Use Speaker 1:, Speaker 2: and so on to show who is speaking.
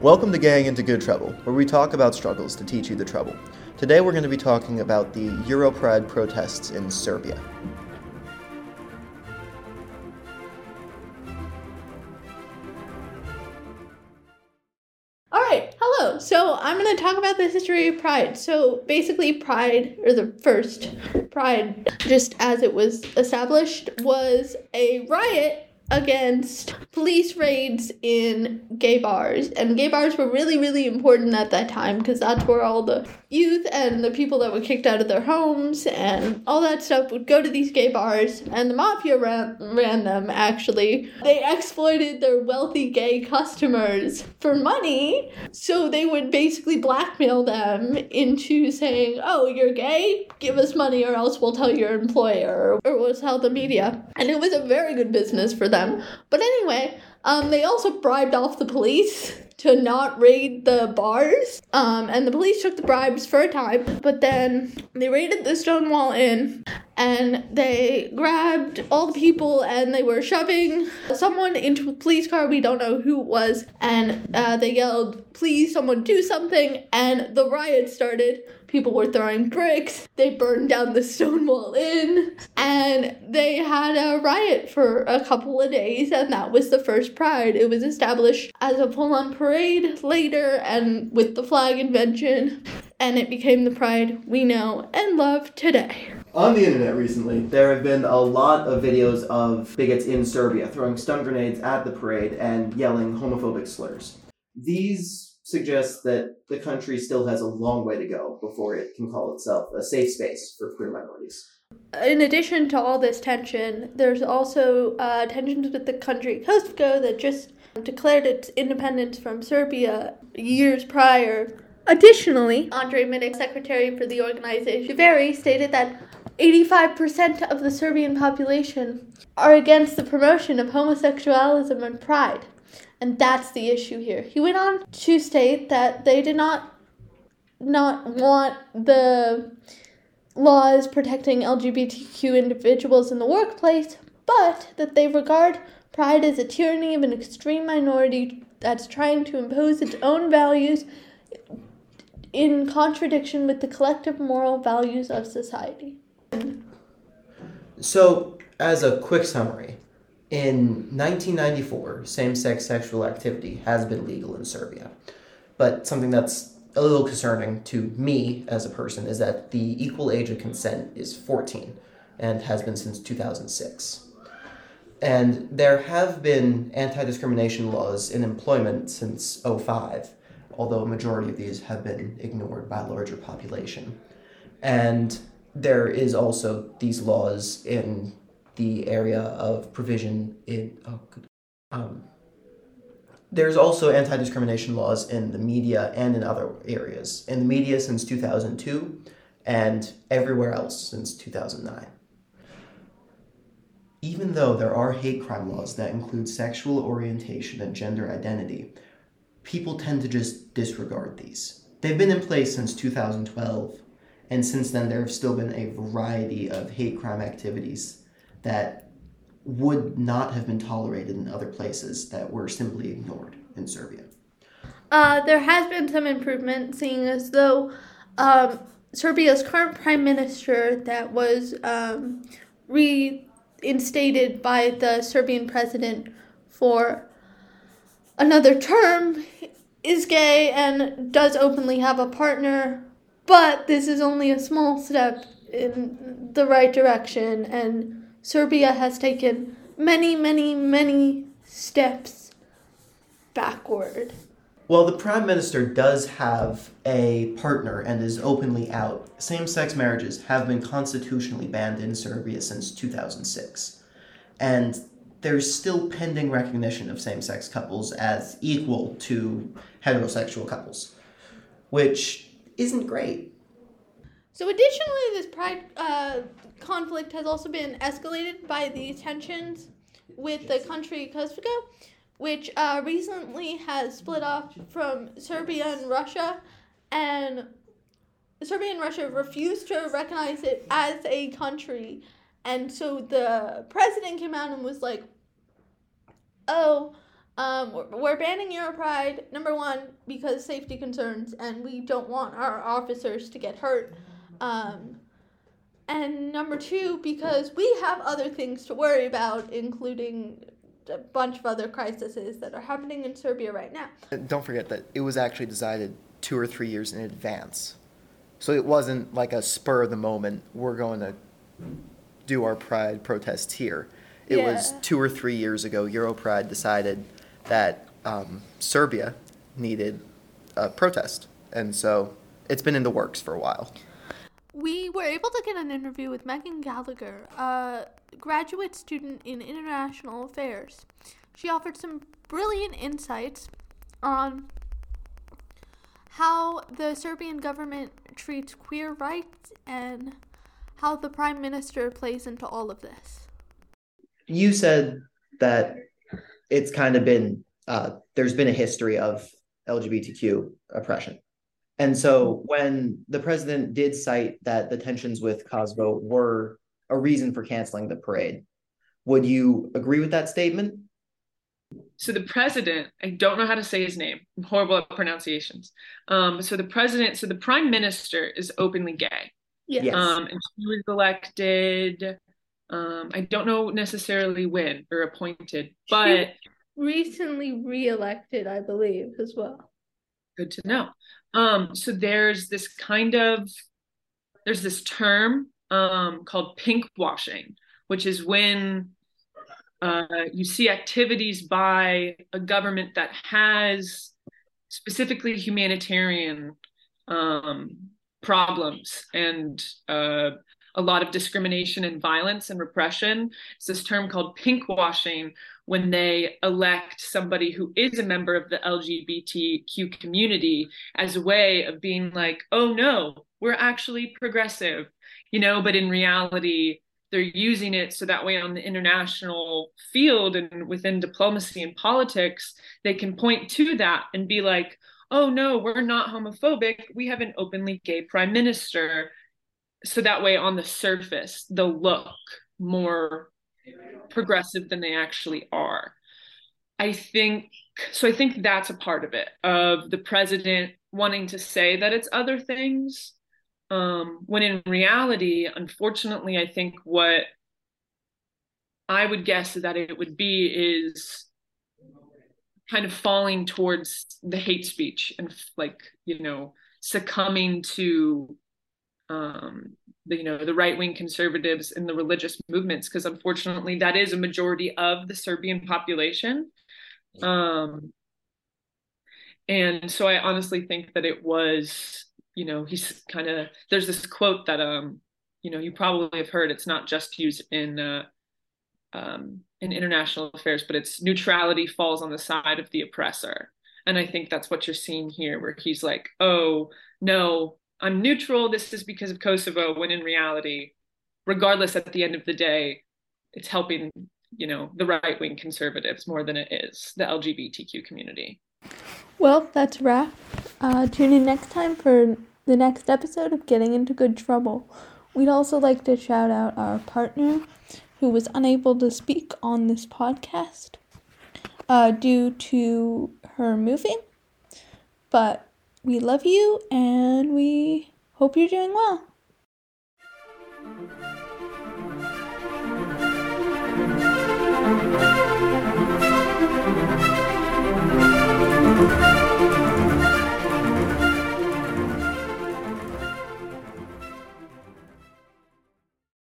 Speaker 1: Welcome to Getting into Good Trouble, where we talk about struggles to teach you the trouble. Today we're going to be talking about the Europride protests in Serbia.
Speaker 2: All right, hello. So I'm going to talk about the history of Pride. So basically, Pride, or the first Pride, just as it was established, was a riot against police raids in gay bars. And gay bars were really, really important at that time because that's where all the youth and the people that were kicked out of their homes and all that stuff would go to these gay bars. And the mafia ran, ran them, actually. They exploited their wealthy gay customers for money. So they would basically blackmail them into saying, oh, you're gay? Give us money or else we'll tell your employer or we'll tell the media. And it was a very good business for them them. But anyway, um, they also bribed off the police to not raid the bars. Um, and the police took the bribes for a time, but then they raided the Stonewall Inn and they grabbed all the people and they were shoving someone into a police car. We don't know who it was. And uh, they yelled, Please, someone do something. And the riot started. People were throwing bricks. They burned down the Stonewall Inn. And they had a riot for a couple of days. And that was the first Pride. It was established as a full on parade later and with the flag invention. And it became the Pride we know and love today.
Speaker 1: On the internet recently, there have been a lot of videos of bigots in Serbia throwing stun grenades at the parade and yelling homophobic slurs. These suggests that the country still has a long way to go before it can call itself a safe space for queer minorities.
Speaker 2: In addition to all this tension, there's also uh, tensions with the country Kosovo that just declared its independence from Serbia years prior. Additionally, Andre Minik, secretary for the organization, Dveri, stated that 85% of the Serbian population are against the promotion of homosexualism and pride. And that's the issue here. He went on to state that they did not not want the laws protecting LGBTQ individuals in the workplace, but that they regard pride is a tyranny of an extreme minority that's trying to impose its own values in contradiction with the collective moral values of society.
Speaker 1: So, as a quick summary, in 1994, same sex sexual activity has been legal in Serbia. But something that's a little concerning to me as a person is that the equal age of consent is 14 and has been since 2006. And there have been anti discrimination laws in employment since 05, although a majority of these have been ignored by a larger population. And there is also these laws in the area of provision in oh, um, there's also anti-discrimination laws in the media and in other areas in the media since 2002 and everywhere else since 2009 even though there are hate crime laws that include sexual orientation and gender identity people tend to just disregard these they've been in place since 2012 and since then there have still been a variety of hate crime activities that would not have been tolerated in other places that were simply ignored in Serbia?
Speaker 2: Uh, there has been some improvement, seeing as though um, Serbia's current prime minister, that was um, reinstated by the Serbian president for another term, is gay and does openly have a partner, but this is only a small step in the right direction and Serbia has taken many, many, many steps backward.
Speaker 1: Well, the Prime Minister does have a partner and is openly out. Same sex marriages have been constitutionally banned in Serbia since 2006. And there's still pending recognition of same sex couples as equal to heterosexual couples, which isn't great.
Speaker 2: So, additionally, this pride uh, conflict has also been escalated by the tensions with the country Kosovo, which uh, recently has split off from Serbia and Russia, and Serbia and Russia refused to recognize it as a country, And so the president came out and was like, oh, um, we're, banning Europride, number one, because safety concerns, and we don't want our officers to get hurt. Um, and number two, because we have other things to worry about, including a bunch of other crises that are happening in Serbia right now.
Speaker 1: Don't forget that it was actually decided two or three years in advance. So it wasn't like a spur of the moment, we're going to do our pride protests here. It yeah. was two or three years ago, Europride decided that um, Serbia needed a protest. And so it's been in the works for a while.
Speaker 2: We were able to get an interview with Megan Gallagher, a graduate student in international affairs. She offered some brilliant insights on how the Serbian government treats queer rights and how the prime minister plays into all of this.
Speaker 1: You said that it's kind of been uh, there's been a history of LGBTQ oppression. And so when the president did cite that the tensions with Kosovo were a reason for canceling the parade, would you agree with that statement?
Speaker 3: So the president, I don't know how to say his name. I'm horrible at pronunciations. Um, so the president, so the prime minister is openly gay.
Speaker 2: Yes.
Speaker 3: Um, and she was elected. Um, I don't know necessarily when or appointed, but she
Speaker 2: recently reelected, I believe, as well.
Speaker 3: Good to know. Um, so there's this kind of there's this term um, called pink washing, which is when uh, you see activities by a government that has specifically humanitarian um, problems and uh, a lot of discrimination and violence and repression. It's this term called pink washing when they elect somebody who is a member of the LGBTQ community as a way of being like, oh no, we're actually progressive, you know, but in reality, they're using it so that way on the international field and within diplomacy and politics, they can point to that and be like, oh no, we're not homophobic. We have an openly gay prime minister. So that way, on the surface, they'll look more progressive than they actually are. I think so. I think that's a part of it of the president wanting to say that it's other things, um, when in reality, unfortunately, I think what I would guess that it would be is kind of falling towards the hate speech and like you know succumbing to um the you know the right wing conservatives and the religious movements because unfortunately that is a majority of the Serbian population. Um and so I honestly think that it was you know he's kind of there's this quote that um you know you probably have heard it's not just used in uh um in international affairs, but it's neutrality falls on the side of the oppressor. And I think that's what you're seeing here, where he's like, oh, no, I'm neutral. This is because of Kosovo, when in reality, regardless, at the end of the day, it's helping, you know, the right wing conservatives more than it is the LGBTQ community.
Speaker 2: Well, that's a wrap. Uh, tune in next time for the next episode of Getting into Good Trouble. We'd also like to shout out our partner, who was unable to speak on this podcast uh, due to her moving. But we love you and we hope you're doing well.